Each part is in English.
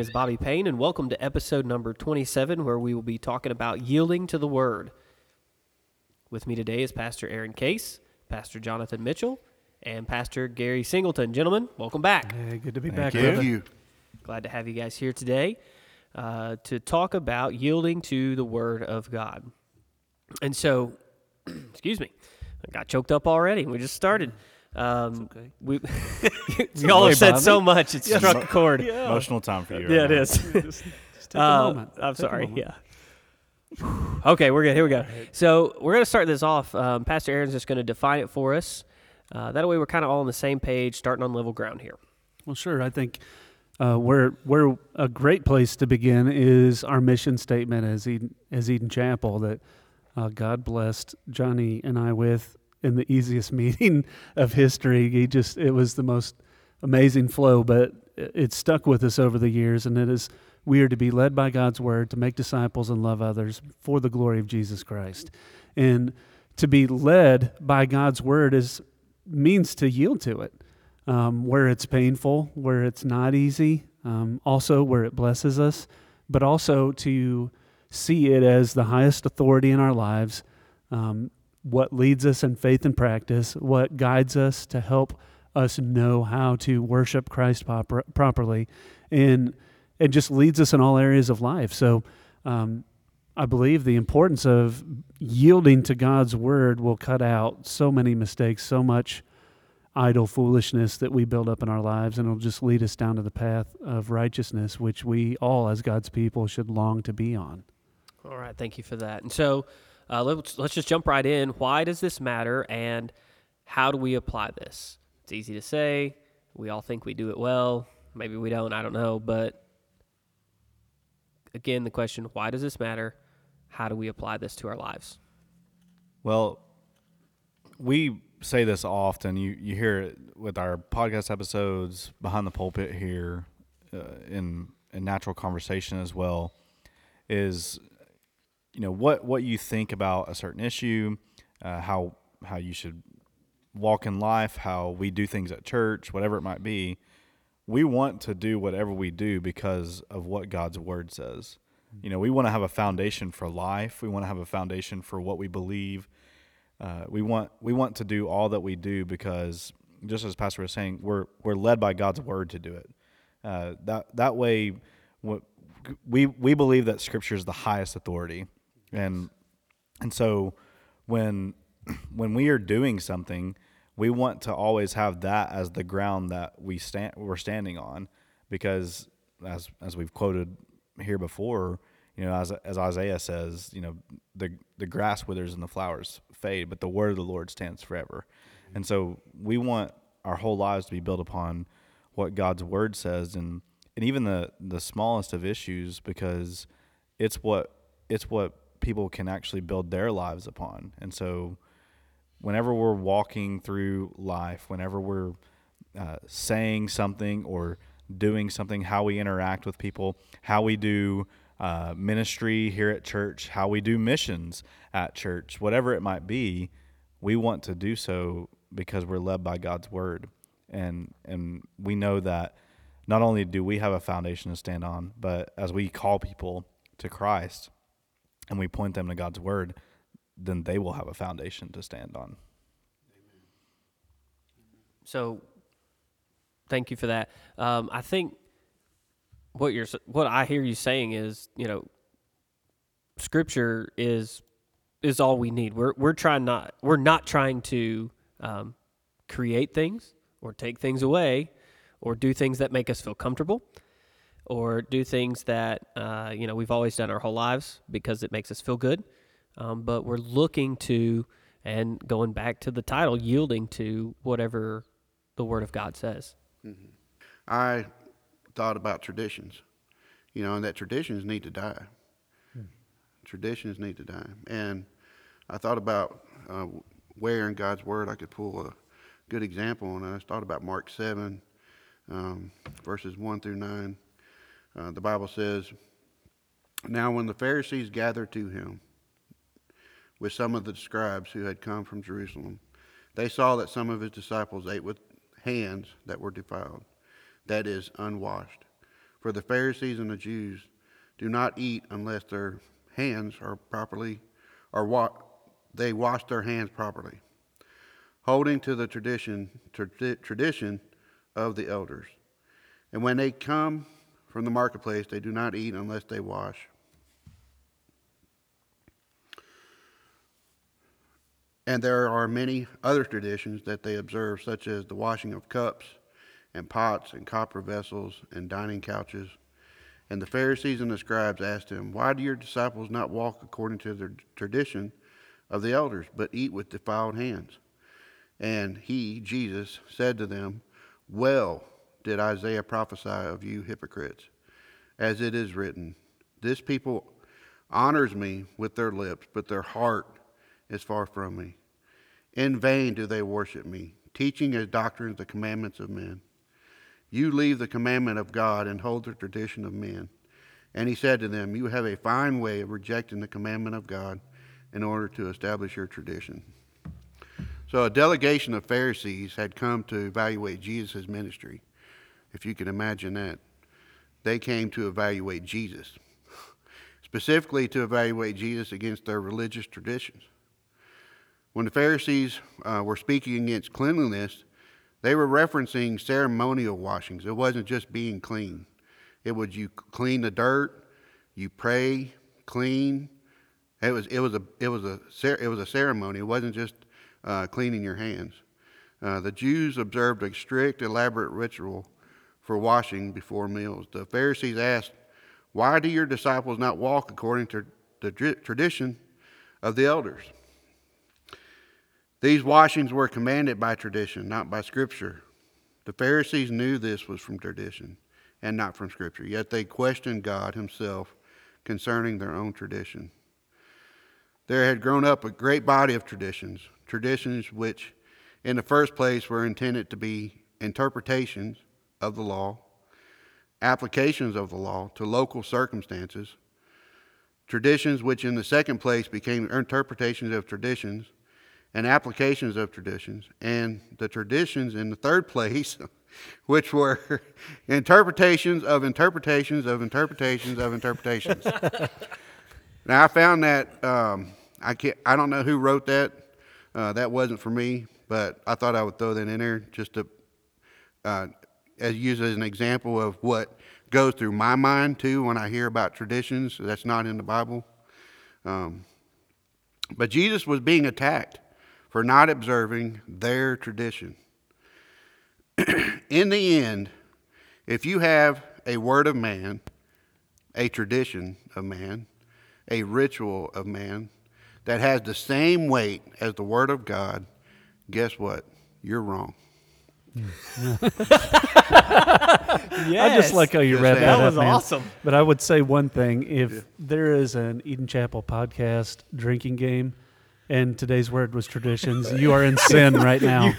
Name is Bobby Payne, and welcome to episode number 27, where we will be talking about yielding to the Word. With me today is Pastor Aaron Case, Pastor Jonathan Mitchell, and Pastor Gary Singleton. Gentlemen, welcome back. Hey, good to be Thank back. you. Thank you. Glad to have you guys here today uh, to talk about yielding to the Word of God. And so, excuse me, I got choked up already. We just started. Um, okay. We y'all have said Bobby. so much; it struck a chord. Emotional time for you. Yeah, right it now. is. Just, just take a Uh, moment. I'm Take a sorry. moment. Yeah. okay, we're good. Here we go. So we're going to start this off. Um, Pastor Aaron's just going to define it for us. Uh, that way, we're kind of all on the same page, starting on level ground here. Well, sure. I think uh, where where a great place to begin is our mission statement as Eden, as Eden Chapel that uh, God blessed Johnny and I with in the easiest meeting of history. He just it was the most amazing flow, but it stuck with us over the years, and it is we are to be led by God's word to make disciples and love others for the glory of Jesus Christ, and to be led by God's word is means to yield to it um, where it's painful, where it's not easy, um, also where it blesses us, but also to see it as the highest authority in our lives, um, what leads us in faith and practice, what guides us to help us know how to worship Christ proper, properly, and it just leads us in all areas of life. So, um, I believe the importance of yielding to God's word will cut out so many mistakes, so much idle foolishness that we build up in our lives, and it'll just lead us down to the path of righteousness, which we all, as God's people, should long to be on. All right, thank you for that. And so uh, let's let's just jump right in. Why does this matter, and how do we apply this? It's easy to say. We all think we do it well. Maybe we don't. I don't know. But again, the question: Why does this matter? How do we apply this to our lives? Well, we say this often. You you hear it with our podcast episodes, behind the pulpit here, uh, in in natural conversation as well. Is you know what what you think about a certain issue, uh, how how you should walk in life, how we do things at church, whatever it might be. We want to do whatever we do because of what God's word says. You know, we want to have a foundation for life. We want to have a foundation for what we believe. Uh, we want we want to do all that we do because, just as Pastor was saying, we're we're led by God's word to do it. Uh, that that way, we we believe that Scripture is the highest authority, and and so when when we are doing something, we want to always have that as the ground that we stand we're standing on, because as as we've quoted here before, you know, as as Isaiah says, you know, the the grass withers and the flowers fade, but the word of the Lord stands forever. And so we want our whole lives to be built upon what God's word says and and even the the smallest of issues because it's what it's what people can actually build their lives upon. And so whenever we're walking through life, whenever we're uh, saying something or doing something, how we interact with people, how we do uh, ministry here at church, how we do missions at church, whatever it might be, we want to do so because we're led by God's word, and and we know that not only do we have a foundation to stand on, but as we call people to Christ and we point them to God's word, then they will have a foundation to stand on. So, thank you for that. Um, I think what you're what I hear you saying is, you know, Scripture is is all we need. We're we're trying not we're not trying to um, create things or take things away or do things that make us feel comfortable or do things that uh, you know we've always done our whole lives because it makes us feel good. Um, but we're looking to and going back to the title, yielding to whatever the Word of God says. I thought about traditions, you know, and that traditions need to die. Traditions need to die. And I thought about uh, where in God's Word I could pull a good example, and I thought about Mark 7, um, verses 1 through 9. Uh, the Bible says, Now when the Pharisees gathered to him with some of the scribes who had come from Jerusalem, they saw that some of his disciples ate with hands that were defiled, that is, unwashed. For the Pharisees and the Jews do not eat unless their hands are properly, or wa- they wash their hands properly, holding to the tradition, tradi- tradition of the elders. And when they come from the marketplace, they do not eat unless they wash. And there are many other traditions that they observe, such as the washing of cups and pots and copper vessels and dining couches. And the Pharisees and the scribes asked him, Why do your disciples not walk according to the tradition of the elders, but eat with defiled hands? And he, Jesus, said to them, Well did Isaiah prophesy of you hypocrites, as it is written, This people honors me with their lips, but their heart is far from me. In vain do they worship me, teaching as doctrines the commandments of men. You leave the commandment of God and hold the tradition of men. And he said to them, You have a fine way of rejecting the commandment of God in order to establish your tradition. So, a delegation of Pharisees had come to evaluate Jesus' ministry, if you can imagine that. They came to evaluate Jesus, specifically to evaluate Jesus against their religious traditions. When the Pharisees uh, were speaking against cleanliness, they were referencing ceremonial washings. It wasn't just being clean. It was you clean the dirt, you pray, clean. It was it was a it was a it was a ceremony. It wasn't just uh, cleaning your hands. Uh, the Jews observed a strict, elaborate ritual for washing before meals. The Pharisees asked, "Why do your disciples not walk according to the tradition of the elders?" These washings were commanded by tradition, not by Scripture. The Pharisees knew this was from tradition and not from Scripture, yet they questioned God Himself concerning their own tradition. There had grown up a great body of traditions, traditions which, in the first place, were intended to be interpretations of the law, applications of the law to local circumstances, traditions which, in the second place, became interpretations of traditions and applications of traditions, and the traditions in the third place, which were interpretations of interpretations of interpretations of interpretations. now I found that um, I can't, I don't know who wrote that. Uh, that wasn't for me, but I thought I would throw that in there just to uh, as used as an example of what goes through my mind too when I hear about traditions that's not in the Bible. Um, but Jesus was being attacked for not observing their tradition. in the end, if you have a word of man, a tradition of man, a ritual of man that has the same weight as the word of God, guess what? You're wrong. Mm. I just like how you Just read that. That was man. awesome. But I would say one thing: if there is an Eden Chapel podcast drinking game, and today's word was traditions, you are in sin right now.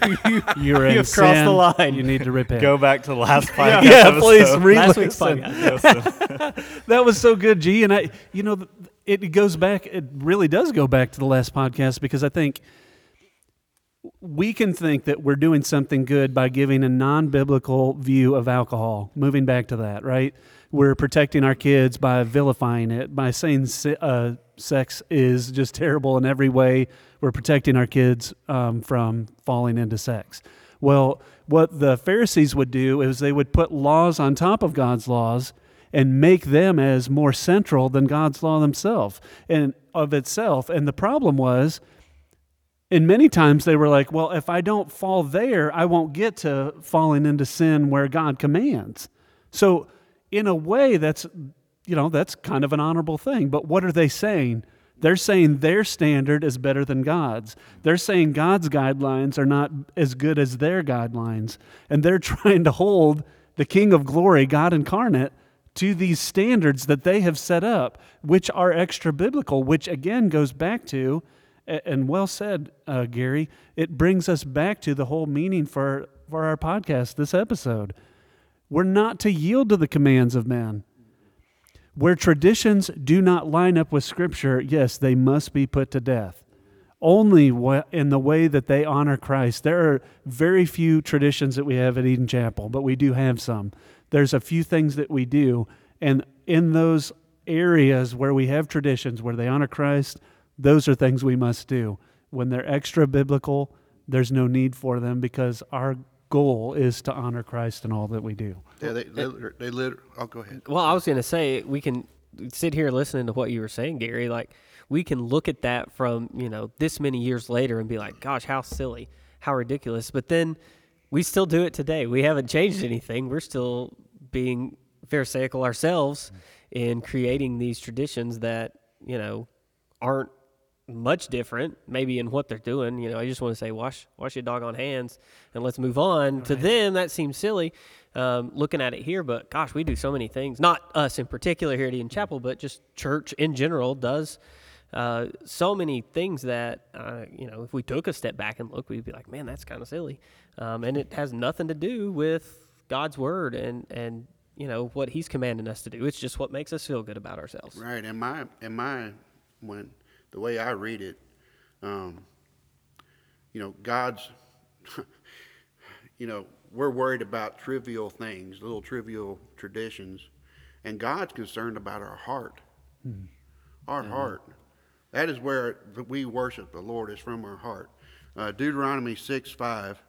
you, are in have crossed sin. the line. You need to repent. Go back to the last podcast. yeah, episode. please read Last week's podcast. That was so good, G. And I, you know, it goes back. It really does go back to the last podcast because I think we can think that we're doing something good by giving a non-biblical view of alcohol. Moving back to that, right? We're protecting our kids by vilifying it, by saying uh, sex is just terrible in every way. We're protecting our kids um, from falling into sex. Well, what the Pharisees would do is they would put laws on top of God's laws and make them as more central than God's law themselves and of itself. And the problem was, and many times they were like, well, if I don't fall there, I won't get to falling into sin where God commands. So in a way, that's, you know, that's kind of an honorable thing. But what are they saying? They're saying their standard is better than God's. They're saying God's guidelines are not as good as their guidelines. And they're trying to hold the King of glory, God incarnate, to these standards that they have set up, which are extra biblical, which again goes back to, and well said, uh, Gary, it brings us back to the whole meaning for, for our podcast, this episode. We're not to yield to the commands of man. Where traditions do not line up with Scripture, yes, they must be put to death. Only in the way that they honor Christ. There are very few traditions that we have at Eden Chapel, but we do have some. There's a few things that we do, and in those areas where we have traditions where they honor Christ, those are things we must do. When they're extra biblical, there's no need for them because our goal is to honor Christ in all that we do. Yeah, they, they, eh. they literally, I'll oh, go ahead. Well, I was going to say, we can sit here listening to what you were saying, Gary. Like, we can look at that from, you know, this many years later and be like, gosh, how silly, how ridiculous. But then we still do it today. We haven't changed anything. We're still being Pharisaical ourselves mm. in creating these traditions that, you know, aren't much different, maybe in what they're doing. You know, I just want to say, wash wash your doggone hands and let's move on. Right. To them, that seems silly, um, looking at it here. But gosh, we do so many things. Not us in particular here at Eden Chapel, but just church in general does uh, so many things that uh, you know. If we took a step back and look, we'd be like, man, that's kind of silly, um, and it has nothing to do with God's word and and you know what He's commanding us to do. It's just what makes us feel good about ourselves. Right. And my and my when the way I read it, um, you know, God's, you know, we're worried about trivial things, little trivial traditions, and God's concerned about our heart. Mm-hmm. Our mm-hmm. heart. That is where we worship the Lord, is from our heart. Uh, Deuteronomy 6 5.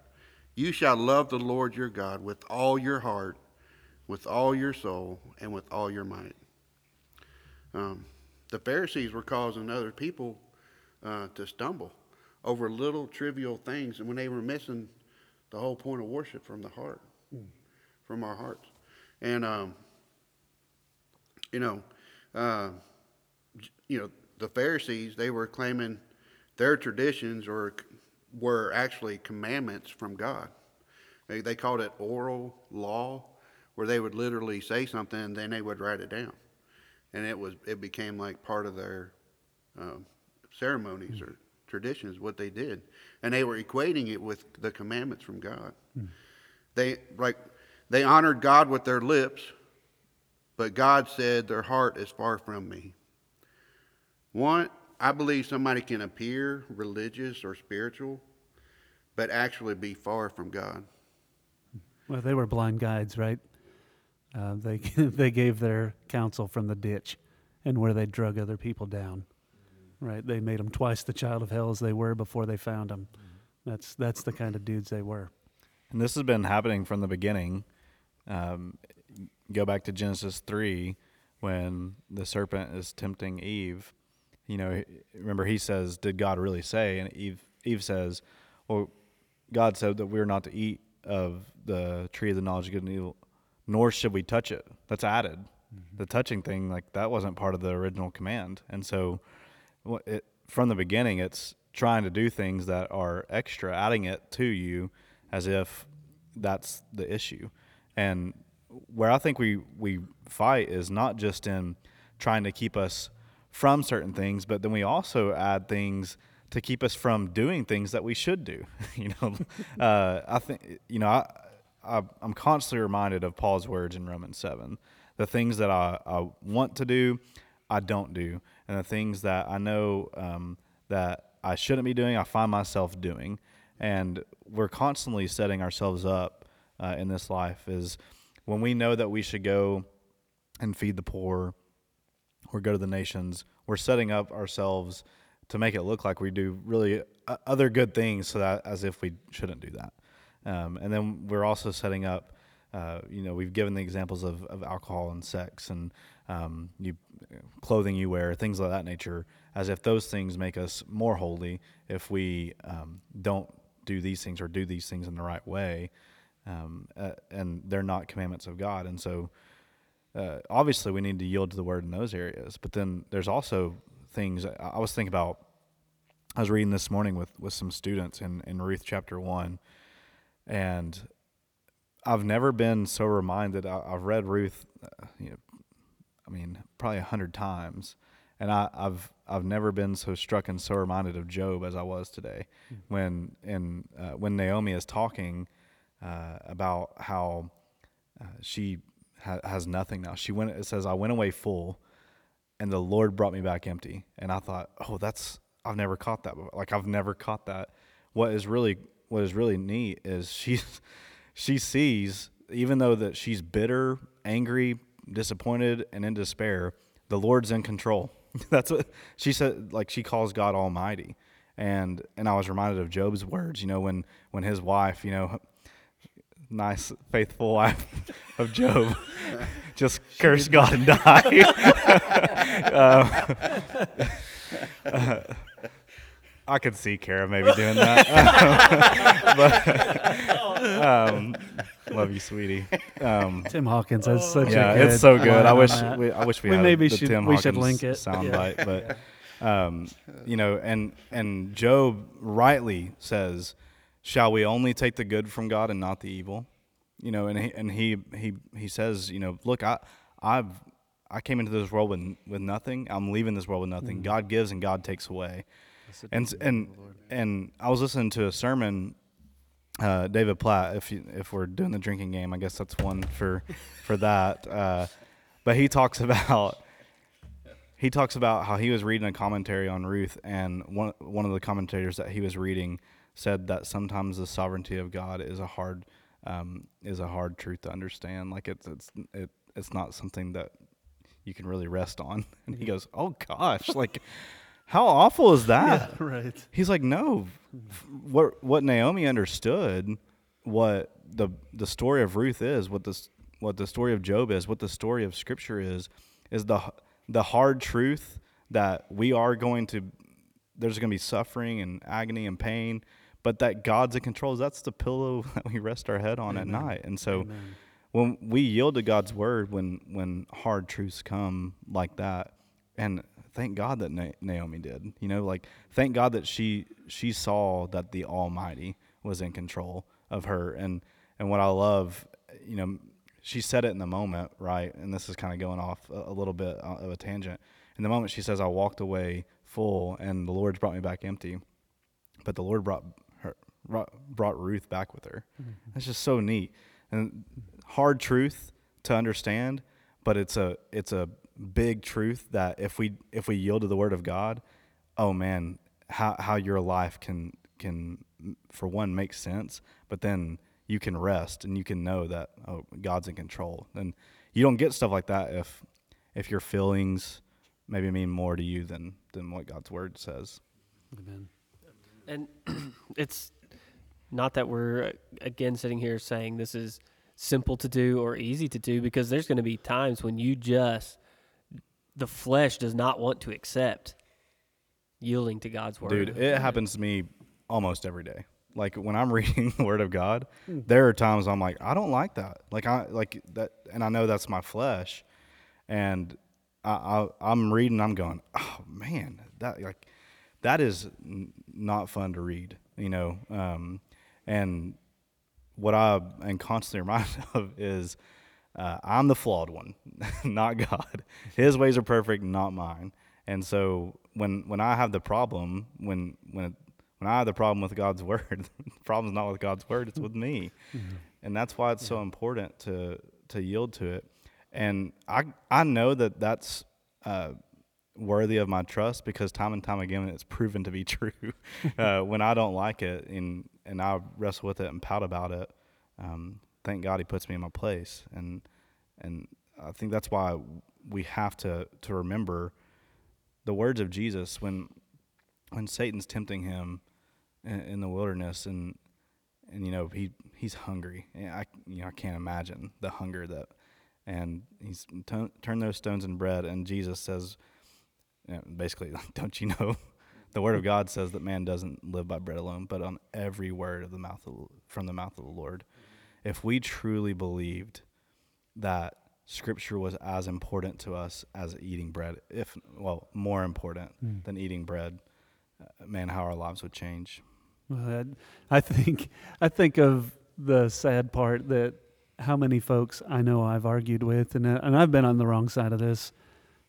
You shall love the Lord your God with all your heart, with all your soul, and with all your might. Um, the Pharisees were causing other people uh, to stumble over little trivial things, and when they were missing the whole point of worship from the heart, mm. from our hearts, and um, you know, uh, you know, the Pharisees they were claiming their traditions or were actually commandments from God. They, they called it oral law, where they would literally say something and then they would write it down and it was it became like part of their um, ceremonies mm. or traditions, what they did, and they were equating it with the commandments from God. Mm. They like they honored God with their lips, but God said their heart is far from me. One, I believe somebody can appear religious or spiritual, but actually be far from God. Well, they were blind guides, right? Uh, they they gave their counsel from the ditch, and where they drug other people down. Right? They made them twice the child of hell as they were before they found them. That's that's the kind of dudes they were. And this has been happening from the beginning. Um, go back to Genesis three, when the serpent is tempting Eve. You know, remember he says, "Did God really say?" And Eve Eve says, "Well, God said that we're not to eat of the tree of the knowledge of good and evil." Nor should we touch it. That's added. Mm-hmm. The touching thing, like that wasn't part of the original command. And so it, from the beginning, it's trying to do things that are extra, adding it to you as if that's the issue. And where I think we, we fight is not just in trying to keep us from certain things, but then we also add things to keep us from doing things that we should do. you know, uh, I think you know I I, am constantly reminded of Paul's words in Romans 7. The things that I, I want to do, I don't do. And the things that I know um, that I shouldn't be doing, I find myself doing. And we're constantly setting ourselves up uh, in this life is when we know that we should go and feed the poor or go to the nations, we're setting up ourselves to make it look like we do really uh, other good things so that as if we shouldn't do that. Um, and then we're also setting up, uh, you know, we've given the examples of, of alcohol and sex and um, you, clothing you wear, things of that nature, as if those things make us more holy if we um, don't do these things or do these things in the right way. Um, uh, and they're not commandments of God. And so uh, obviously we need to yield to the word in those areas, but then there's also things I, was thinking about. I was reading this morning with with some students in in Ruth chapter one, and I've never been so reminded. I, I've read Ruth, uh, you know, I mean, probably a hundred times, and I, I've I've never been so struck and so reminded of Job as I was today, mm-hmm. when in uh, when Naomi is talking uh, about how uh, she ha- has nothing now. She went. It says, "I went away full, and the Lord brought me back empty." And I thought, "Oh, that's I've never caught that. Before. Like I've never caught that." What is really what is really neat is she she sees even though that she's bitter, angry, disappointed, and in despair, the Lord's in control. That's what she said. Like she calls God Almighty, and and I was reminded of Job's words. You know, when when his wife, you know, nice faithful wife of Job, just curse God and die. uh, uh, I could see Kara maybe doing that. but, um, love you, sweetie. Um, Tim Hawkins has such yeah, a good it's so good. I wish we, I wish we, we had maybe the should Tim we Hawkins should link it soundbite, yeah. but. Um, you know, and and Job rightly says, "Shall we only take the good from God and not the evil?" You know, and he and he he he says, you know, look, I I've I came into this world with with nothing. I'm leaving this world with nothing. Mm-hmm. God gives and God takes away and and and I was listening to a sermon, uh, David Platt. If you, if we're doing the drinking game, I guess that's one for for that. Uh, but he talks about he talks about how he was reading a commentary on Ruth, and one one of the commentators that he was reading said that sometimes the sovereignty of God is a hard um, is a hard truth to understand. Like it's it's it, it's not something that you can really rest on. And he goes, "Oh gosh, like." How awful is that? Yeah, right. He's like, no. What what Naomi understood, what the the story of Ruth is, what this what the story of Job is, what the story of Scripture is, is the the hard truth that we are going to. There's going to be suffering and agony and pain, but that God's in control. That's the pillow that we rest our head on Amen. at night. And so, Amen. when we yield to God's word, when when hard truths come like that, and thank God that Na- Naomi did. You know, like thank God that she she saw that the Almighty was in control of her. And and what I love, you know, she said it in the moment, right? And this is kind of going off a, a little bit of a tangent. In the moment, she says, "I walked away full, and the Lord's brought me back empty." But the Lord brought her brought Ruth back with her. Mm-hmm. That's just so neat and hard truth to understand, but it's a it's a big truth that if we if we yield to the word of God, oh man, how how your life can can for one make sense, but then you can rest and you can know that oh God's in control. And you don't get stuff like that if if your feelings maybe mean more to you than than what God's word says. Amen. And it's not that we're again sitting here saying this is simple to do or easy to do because there's going to be times when you just the flesh does not want to accept yielding to God's word. Dude, it happens to me almost every day. Like when I'm reading the word of God, hmm. there are times I'm like, I don't like that. Like I like that, and I know that's my flesh, and I, I am reading. I'm going, oh man, that like that is n- not fun to read. You know, um, and what I am constantly reminded of is uh, I'm the flawed one, not God. His ways are perfect, not mine. And so when when I have the problem, when when when I have the problem with God's word, the problem's not with God's word; it's with me. Mm-hmm. And that's why it's yeah. so important to to yield to it. And I I know that that's uh, worthy of my trust because time and time again it's proven to be true. uh, when I don't like it and and I wrestle with it and pout about it, um, thank God He puts me in my place, and and I think that's why we have to to remember the words of Jesus when when Satan's tempting him in, in the wilderness, and and you know he he's hungry. And I you know I can't imagine the hunger that, and he's t- turned those stones in bread, and Jesus says, you know, basically, don't you know? The word of God says that man doesn't live by bread alone, but on every word of the mouth of, from the mouth of the Lord if we truly believed that Scripture was as important to us as eating bread, if well, more important Mm. than eating bread, uh, man, how our lives would change. Well, I I think I think of the sad part that how many folks I know I've argued with, and uh, and I've been on the wrong side of this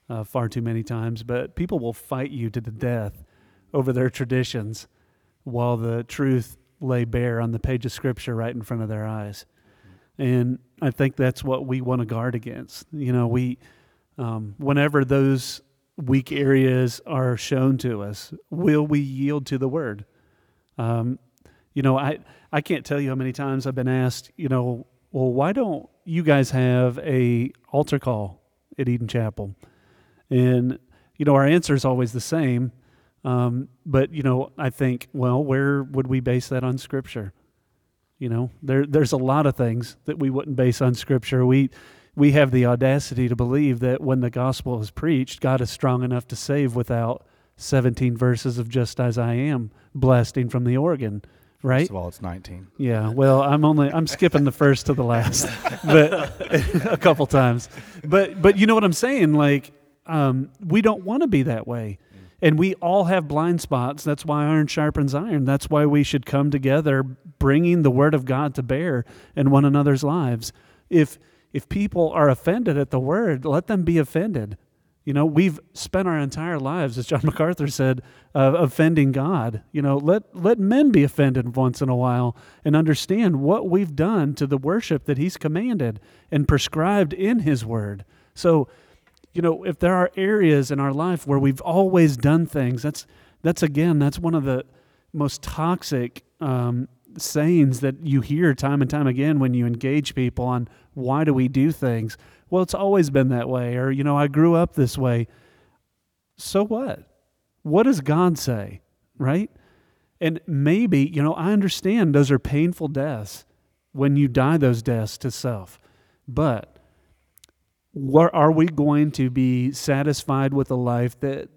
uh, far too many times. But people will fight you to the death over their traditions, while the truth lay bare on the page of Scripture right in front of their eyes. And I think that's what we want to guard against. You know, we um, whenever those weak areas are shown to us, will we yield to the Word? Um, you know, I I can't tell you how many times I've been asked, you know, well, why don't you guys have a altar call at Eden Chapel? And you know, our answer is always the same. Um, but you know, I think, well, where would we base that on Scripture? You know, there there's a lot of things that we wouldn't base on Scripture. We we have the audacity to believe that when the gospel is preached, God is strong enough to save without 17 verses of just as I am blasting from the organ, right? First of all, it's 19. Yeah, well, I'm only I'm skipping the first to the last, but a couple times. But but you know what I'm saying? Like, um, we don't want to be that way, and we all have blind spots. That's why iron sharpens iron. That's why we should come together, bringing the word of God to bear in one another's lives. If if people are offended at the word, let them be offended. You know, we've spent our entire lives, as John MacArthur said, uh, offending God. You know, let let men be offended once in a while and understand what we've done to the worship that He's commanded and prescribed in His Word. So, you know, if there are areas in our life where we've always done things, that's that's again, that's one of the most toxic um, sayings that you hear time and time again when you engage people on why do we do things. Well, it's always been that way, or you know, I grew up this way. So what? What does God say, right? And maybe, you know, I understand those are painful deaths when you die those deaths to self. But are we going to be satisfied with a life that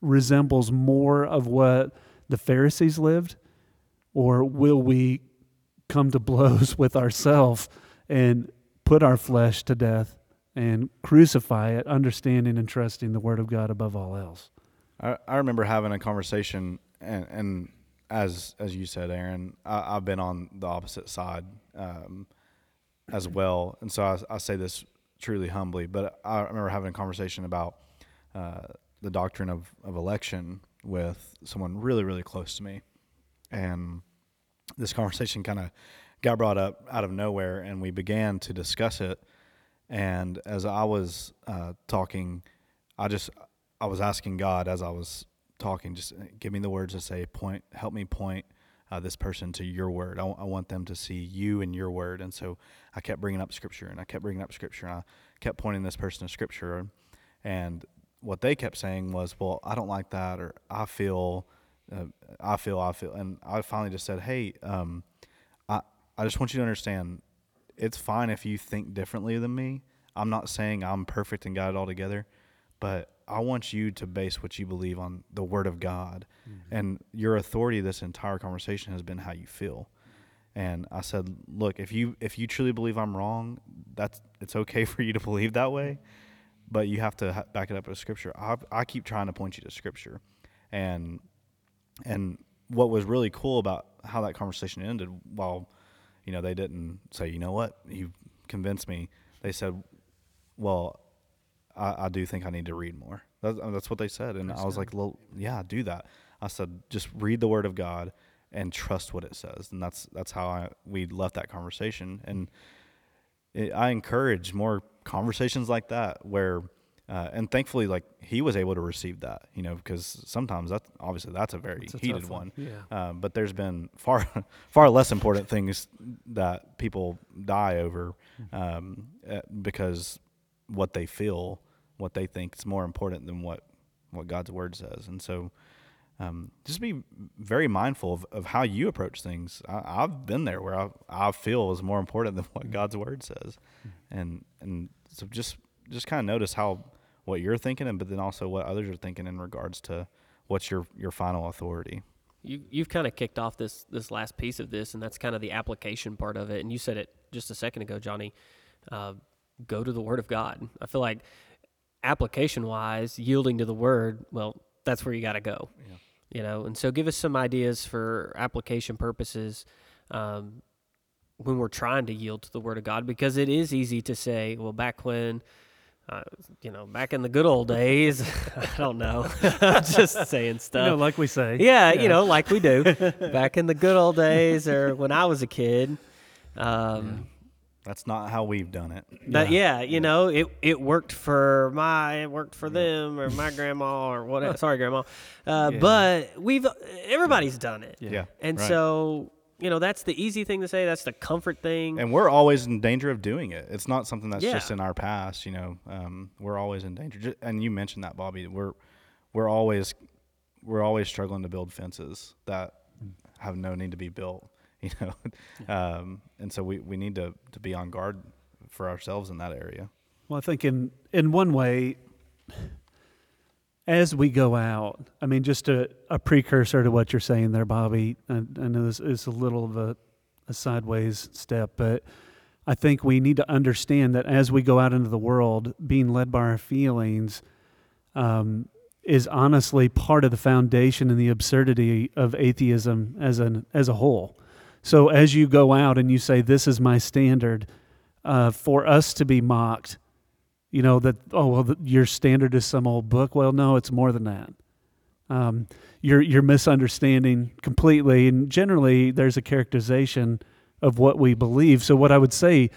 resembles more of what the Pharisees lived? Or will we come to blows with ourselves and put our flesh to death and crucify it, understanding and trusting the Word of God above all else? I, I remember having a conversation, and, and as as you said, Aaron, I, I've been on the opposite side um, as well, and so I, I say this truly humbly. But I remember having a conversation about uh, the doctrine of, of election with someone really really close to me, and this conversation kind of got brought up out of nowhere, and we began to discuss it. And as I was uh, talking, I just I was asking God as I was talking, just give me the words to say, point, help me point uh, this person to your word. I, w- I want them to see you and your word. And so I kept bringing up scripture and I kept bringing up scripture and I kept pointing this person to scripture. And what they kept saying was, well, I don't like that, or I feel, uh, I feel, I feel. And I finally just said, hey, um, I, I just want you to understand it's fine if you think differently than me. I'm not saying I'm perfect and got it all together, but I want you to base what you believe on the Word of God, mm-hmm. and your authority. This entire conversation has been how you feel. And I said, look, if you if you truly believe I'm wrong, that's it's okay for you to believe that way, but you have to ha- back it up with Scripture. I I keep trying to point you to Scripture, and and what was really cool about how that conversation ended, while you know they didn't say, you know what, you convinced me. They said, well, I, I do think I need to read more. That's, that's what they said, and I was like, well, yeah, do that. I said, just read the Word of God and trust what it says, and that's that's how I we left that conversation. And it, I encourage more conversations like that where. Uh, and thankfully, like he was able to receive that, you know, because sometimes that's obviously that's a very a heated one. Yeah. Um, but there's been far far less important things that people die over um, uh, because what they feel, what they think is more important than what what God's word says. And so, um, just be very mindful of, of how you approach things. I, I've been there where I, I feel is more important than what God's word says, and and so just just kind of notice how what you're thinking, and but then also what others are thinking in regards to what's your your final authority. You you've kind of kicked off this this last piece of this, and that's kind of the application part of it. And you said it just a second ago, Johnny. Uh, go to the Word of God. I feel like application wise, yielding to the Word, well, that's where you got to go. Yeah. You know, and so give us some ideas for application purposes um, when we're trying to yield to the Word of God, because it is easy to say, well, back when. Uh, you know, back in the good old days, I don't know. Just saying You stuff. know, like we say. Yeah, you know, like we do back in the good old days or when I was a kid. Um, That's not how we've done it. That yeah, you know, it it worked for my it worked for them or my grandma or whatever. Sorry, grandma. Uh, Yeah. But we've everybody's done it, Yeah. Yeah. and right. so you know that's the easy thing to say. That's the comfort thing. and we're always in danger of doing it. It's not something that's Yeah. just in our past. You know, um, we're always in danger. And you mentioned that, Bobby. We're we're always we're always struggling to build fences that have no need to be built. You know, um, and so we, we need to, to be on guard for ourselves in that area. Well, I think in in one way, as we go out, I mean, just a, a precursor to what you're saying there, Bobby. I, I know this is a little of a, a sideways step, but I think we need to understand that as we go out into the world, being led by our feelings um, is honestly part of the foundation and the absurdity of atheism as an as a whole. So as you go out and you say, "This is my standard," uh, for us to be mocked you know that oh well the, your standard is some old book. Well no it's more than that. Um, you're you're misunderstanding completely and generally there's a characterization of what we believe. So what i would say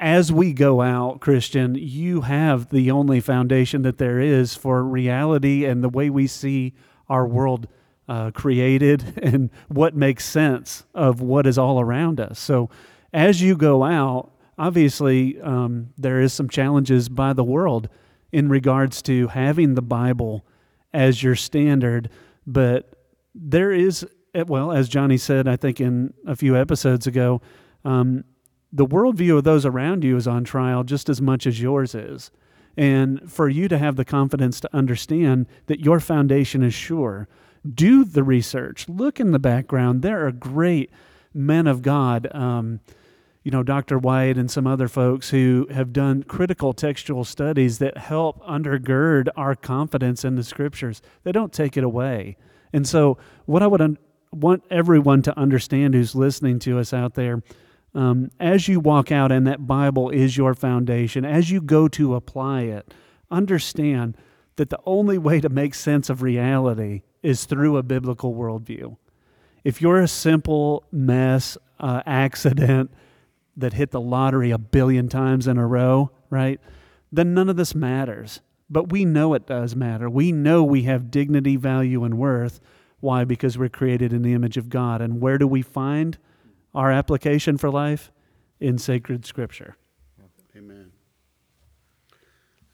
as we go out christian you have the only foundation that there is for reality and the way we see our world uh, created and what makes sense of what is all around us. So as you go out obviously um, there is some challenges by the world in regards to having the bible as your standard but there is eh, well as johnny said i think in a few episodes ago um, the worldview of those around you is on trial just as much as yours is. And for you to have the confidence to understand that your foundation is sure do the research look in the background there are great men of god um, you know, Dr. White and some other folks who have done critical textual studies that help undergird our confidence in the scriptures. They don't take it away. And so, what I would un- want everyone to understand who's listening to us out there, um, as you walk out and that Bible is your foundation, as you go to apply it, understand that the only way to make sense of reality is through a biblical worldview. If you're a simple mess, uh, accident, that hit the lottery a billion times in a row, right? Then none of this matters. But we know it does matter. We know we have dignity, value, and worth. Why? Because we're created in the image of God. And where do we find our application for life? In sacred scripture. Amen.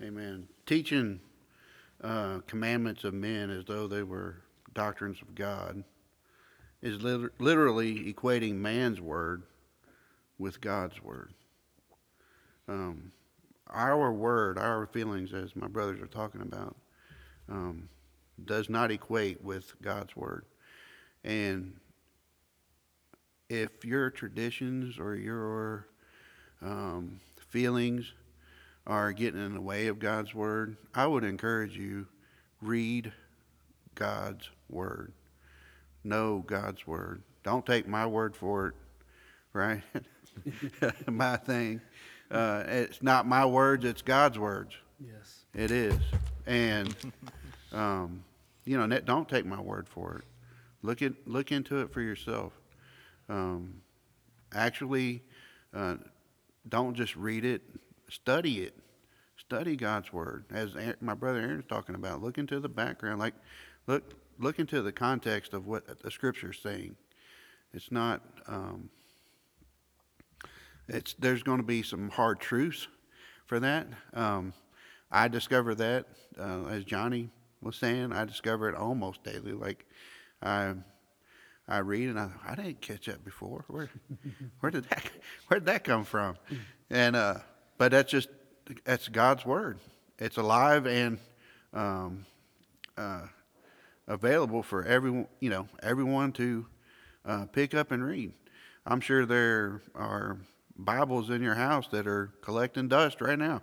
Amen. Teaching uh, commandments of men as though they were doctrines of God is lit- literally equating man's word with God's word. Um, our word, our feelings, as my brothers are talking about, um, does not equate with God's word. And if your traditions or your um, feelings are getting in the way of God's word, I would encourage you read God's word. Know God's word. Don't take my word for it, right? my thing. Uh, it's not my words, it's God's words. Yes. It is. And, um, you know, don't take my word for it. Look, at, look into it for yourself. Um, actually, uh, don't just read it, study it. Study God's word. As my brother Aaron's talking about, look into the background. Like, look, look into the context of what the scripture's saying. It's not, um, it's, there's going to be some hard truths for that. Um, I discover that, uh, as Johnny was saying, I discover it almost daily. Like, I, I read and I, I didn't catch that before. Where, where did that, where did that come from? And, uh, but that's just, that's God's word. It's alive and, um, uh, available for everyone, you know, everyone to uh, pick up and read. I'm sure there are Bibles in your house that are collecting dust right now.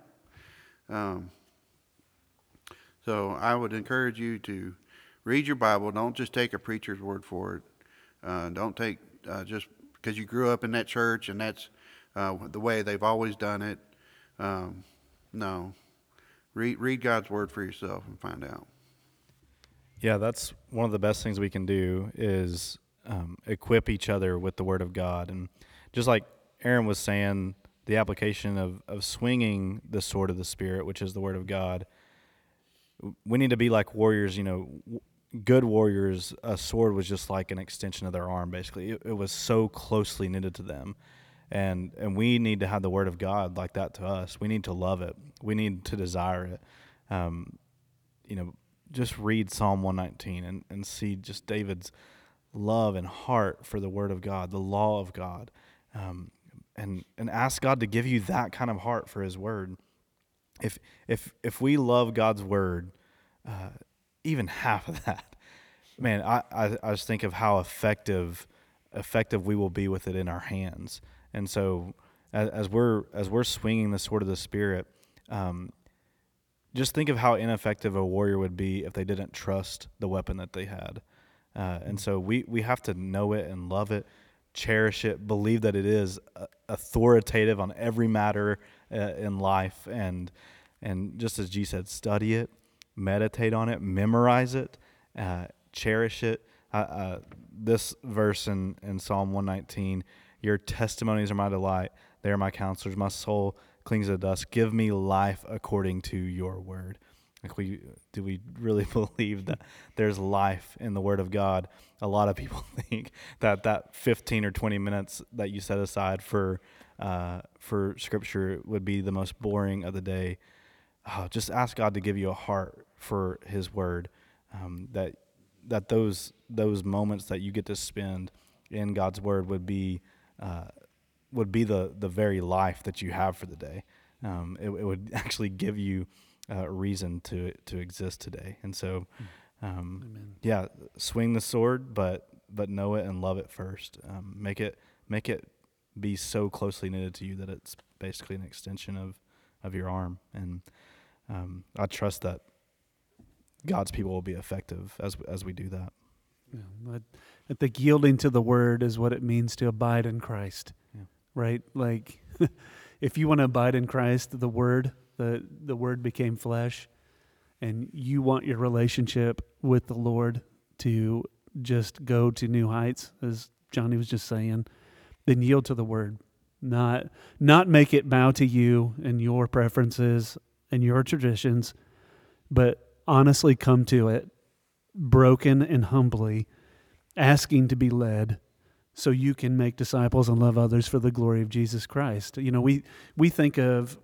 Um, so I would encourage you to read your Bible. Don't just take a preacher's word for it. Uh, don't take uh, just because you grew up in that church and that's uh, the way they've always done it. Um, no, read read God's word for yourself and find out. Yeah, that's one of the best things we can do is um, equip each other with the Word of God, and just like Aaron was saying, the application of of swinging the sword of the Spirit, which is the Word of God. We need to be like warriors. You know, good warriors. A sword was just like an extension of their arm. Basically, it, it was so closely knitted to them, and and we need to have the Word of God like that to us. We need to love it. We need to desire it. Um, you know just read Psalm 119 and, and see just David's love and heart for the Word of God, the law of God, um, and and ask God to give you that kind of heart for His Word. If if if we love God's Word, uh, even half of that, man, I, I I just think of how effective effective we will be with it in our hands. And so as, as we're as we're swinging the sword of the Spirit. Um, just think of how ineffective a warrior would be if they didn't trust the weapon that they had. Uh, and so we, we have to know it and love it, cherish it, believe that it is uh, authoritative on every matter uh, in life. And, and just as G said, study it, meditate on it, memorize it, uh, cherish it. Uh, this verse in, in Psalm 119 Your testimonies are my delight, they are my counselors. My soul clings to the dust. Give me life according to your word. Like we do we really believe that there's life in the word of God? A lot of people think that that 15 or 20 minutes that you set aside for uh, for scripture would be the most boring of the day. Oh, just ask God to give you a heart for His word. Um, that that those those moments that you get to spend in God's word would be uh, would be the the very life that you have for the day. Um, it, it, would actually give you a reason to to exist today. And so, um, yeah, swing the sword, but but know it and love it first. Um, make it make it be so closely knitted to you that it's basically an extension of of your arm. And um, I trust that God's people will be effective as as we do that. Yeah, I think yielding to the word is what it means to abide in Christ right? Like, if you want to abide in Christ, the Word, the the Word became flesh, and you want your relationship with the Lord to just go to new heights, as Johnny was just saying, then yield to the Word. Not not make it bow to you and your preferences and your traditions, but honestly come to it, broken and humbly, asking to be led so you can make disciples and love others for the glory of Jesus Christ. You know, we we think of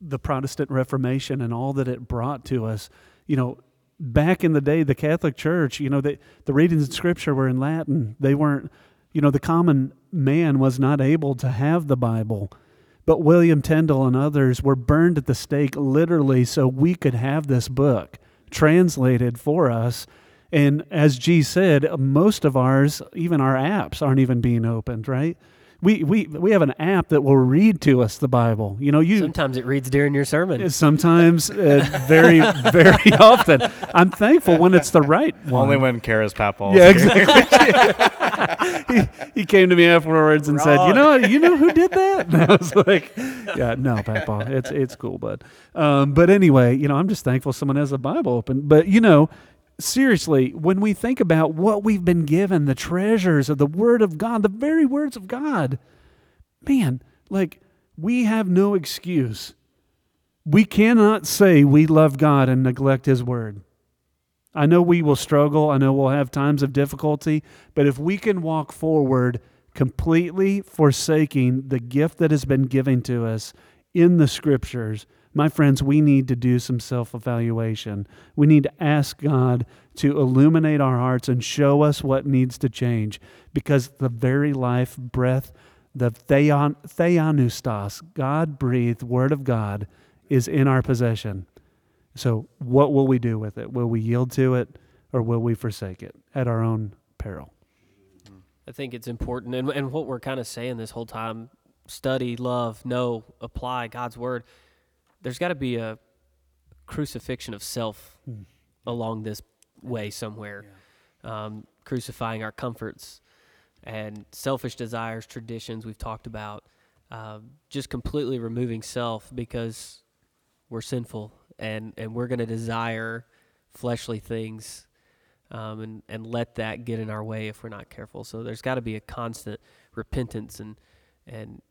the Protestant Reformation and all that it brought to us. You know, back in the day, the Catholic Church, you know, the the readings of Scripture were in Latin. They weren't, you know, the common man was not able to have the Bible. But William Tyndale and others were burned at the stake literally so we could have this book translated for us and as G said, most of ours, even our apps, aren't even being opened, right? We, we, we have an app that will read to us the Bible. You know, you sometimes it reads during your sermon. Sometimes, uh, very, very often. I'm thankful when it's the right one. Only when Kara's Papal. Yeah, exactly. he, he came to me afterwards and Wrong. said, "You know, you know who did that?" And I was like, "Yeah, no, Papa, it's it's cool, bud." Um, but anyway, you know, I'm just thankful someone has a Bible open. But you know, seriously, when we think about what we've been given, the treasures of the Word of God, the very words of God, man, like we have no excuse. We cannot say we love God and neglect His Word. I know we will struggle. I know we'll have times of difficulty. But if we can walk forward completely forsaking the gift that has been given to us in the Scriptures, my friends, we need to do some self evaluation. We need to ask God to illuminate our hearts and show us what needs to change because the very life, breath, the theon, theopneustos, God breathed Word of God, is in our possession. So, what will we do with it? Will we yield to it or will we forsake it at our own peril? I think it's important. And, and what we're kind of saying this whole time study, love, know, apply God's word, there's got to be a crucifixion of self Hmm. along this way somewhere, um, crucifying our comforts and selfish desires, traditions we've talked about, um, just completely removing self because we're sinful and, and we're going to desire fleshly things um, and, and let that get in our way if we're not careful. So there's got to be a constant repentance and, and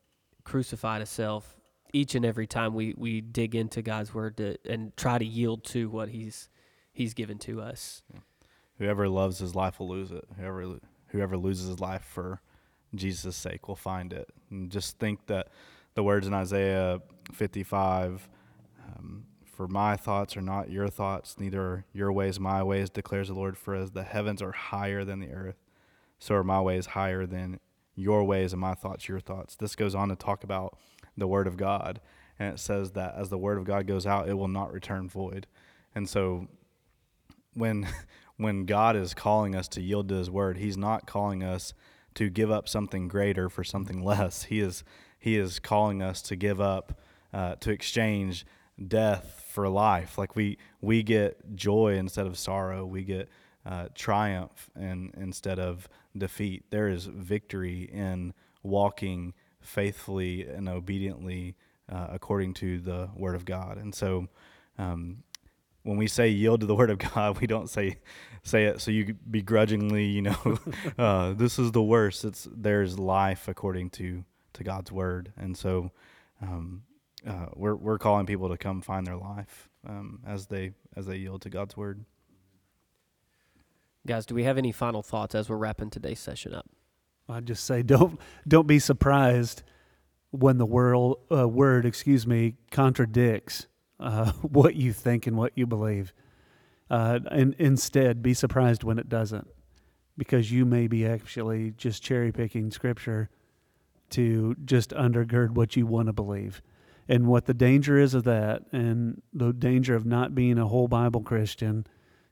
crucify to self each and every time we, we dig into God's word to, and try to yield to what he's, he's given to us. Whoever loves his life will lose it. Whoever whoever loses his life for Jesus' sake will find it. And just think that the words in Isaiah 55, um, for my thoughts are not your thoughts, neither are your ways my ways, declares the Lord. For as the heavens are higher than the earth, so are my ways higher than your ways, and my thoughts your thoughts. This goes on to talk about the Word of God, and it says that as the Word of God goes out, it will not return void. And so, when when God is calling us to yield to His Word, He's not calling us to give up something greater for something less. He is He is calling us to give up, uh, to exchange death for life. Like we we get joy instead of sorrow. We get uh, triumph and instead of defeat. There is victory in walking faithfully and obediently uh, according to the Word of God. And so, um, when we say yield to the Word of God, we don't say say it so you begrudgingly, you know, uh, this is the worst. It's there's life according to to God's Word, and so. Um, uh, we're we're calling people to come find their life um, as they as they yield to God's word. Guys, do we have any final thoughts as we're wrapping today's session up? I'd just say don't don't be surprised when the world uh, word, excuse me, contradicts uh, what you think and what you believe. Uh, and instead, be surprised when it doesn't, because you may be actually just cherry picking scripture to just undergird what you want to believe. And what the danger is of that, and the danger of not being a whole Bible Christian,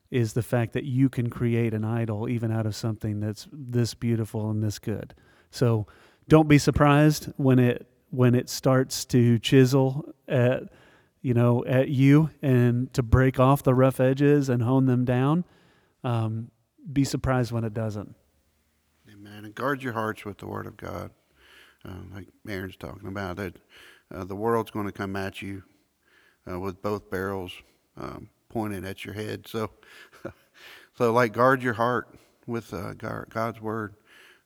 is the fact that you can create an idol even out of something that's this beautiful and this good. So don't be surprised when it when it starts to chisel at you know at you and to break off the rough edges and hone them down. Um, be surprised when it doesn't. Amen. And guard your hearts with the Word of God, uh, like Aaron's talking about. That uh, the world's going to come at you uh, with both barrels um, pointed at your head. So, so like guard your heart with uh, God's Word.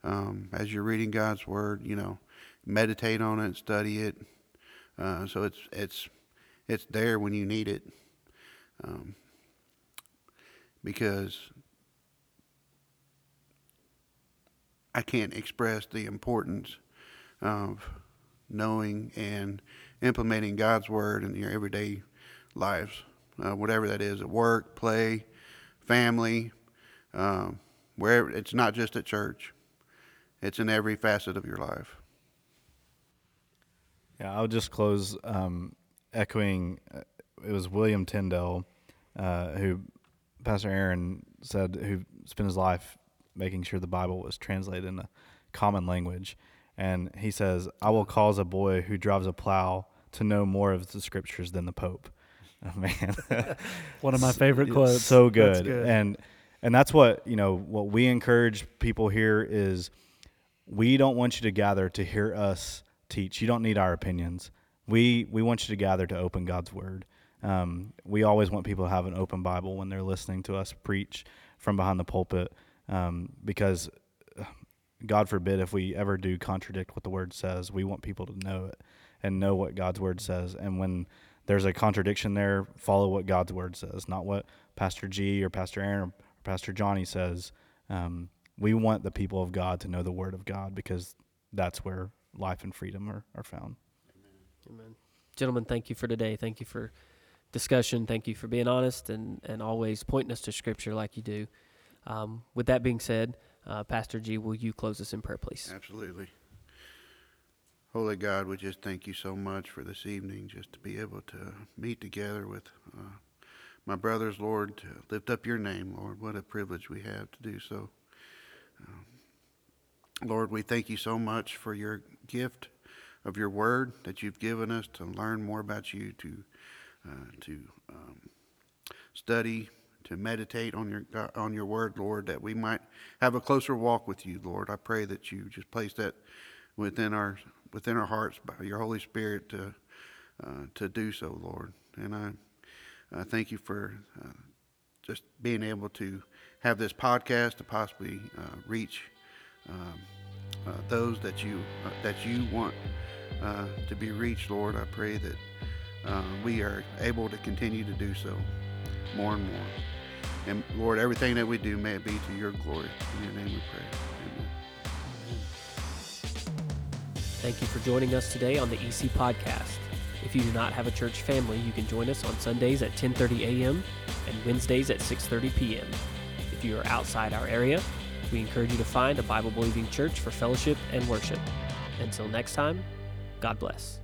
Um, as you're reading God's Word, you know, meditate on it, study it. Uh, so it's it's it's there when you need it. Um, because I can't express the importance of knowing and implementing God's word in your everyday lives, uh, whatever that is at work, play, family, um, wherever. It's not just at church; it's in every facet of your life. Yeah, I'll just close um, echoing. Uh, it was William Tyndale uh, who Pastor Aaron said who spent his life making sure the Bible was translated in a common language. And he says, I will cause a boy who drives a plow to know more of the scriptures than the Pope. Oh, man. One of my favorite quotes. So That's good. And and that's what, you know, what we encourage people here is we don't want you to gather to hear us teach. You don't need our opinions. We we want you to gather to open God's word. Um, we always want people to have an open Bible when they're listening to us preach from behind the pulpit, um, because uh, God forbid if we ever do contradict what the Word says, we want people to know it and know what God's Word says. And when there's a contradiction there, follow what God's Word says, not what Pastor G or Pastor Aaron or Pastor Johnny says. Um, we want the people of God to know the Word of God because that's where life and freedom are, are found. Amen. Gentlemen, thank you for today. Thank you for discussion. Thank you for being honest and, and always pointing us to Scripture like you do. Um, with that being said, uh, Pastor G, will you close us in prayer, please? Absolutely. Holy God, we just thank you so much for this evening, just to be able to meet together with uh, my brothers, Lord, to lift up your name, Lord. What a privilege we have to do so. Um, Lord, we thank you so much for your gift of your word that you've given us to learn more about you, to uh, to um, study, to meditate on your on your word, Lord, that we might have a closer walk with you, Lord. I pray that you just place that within our within our hearts by your Holy Spirit to uh, to do so, Lord. And I I thank you for uh, just being able to have this podcast to possibly uh, reach um, uh, those that you uh, that you want uh, to be reached, Lord. I pray that we are able to continue to do so more and more. And Lord, everything that we do may be to your glory. In your name we pray. Thank you for joining us today on the EC Podcast. If you do not have a church family, you can join us on Sundays at 10:30 a.m. and Wednesdays at 6:30 p.m. If you are outside our area, we encourage you to find a Bible-believing church for fellowship and worship. Until next time, God bless.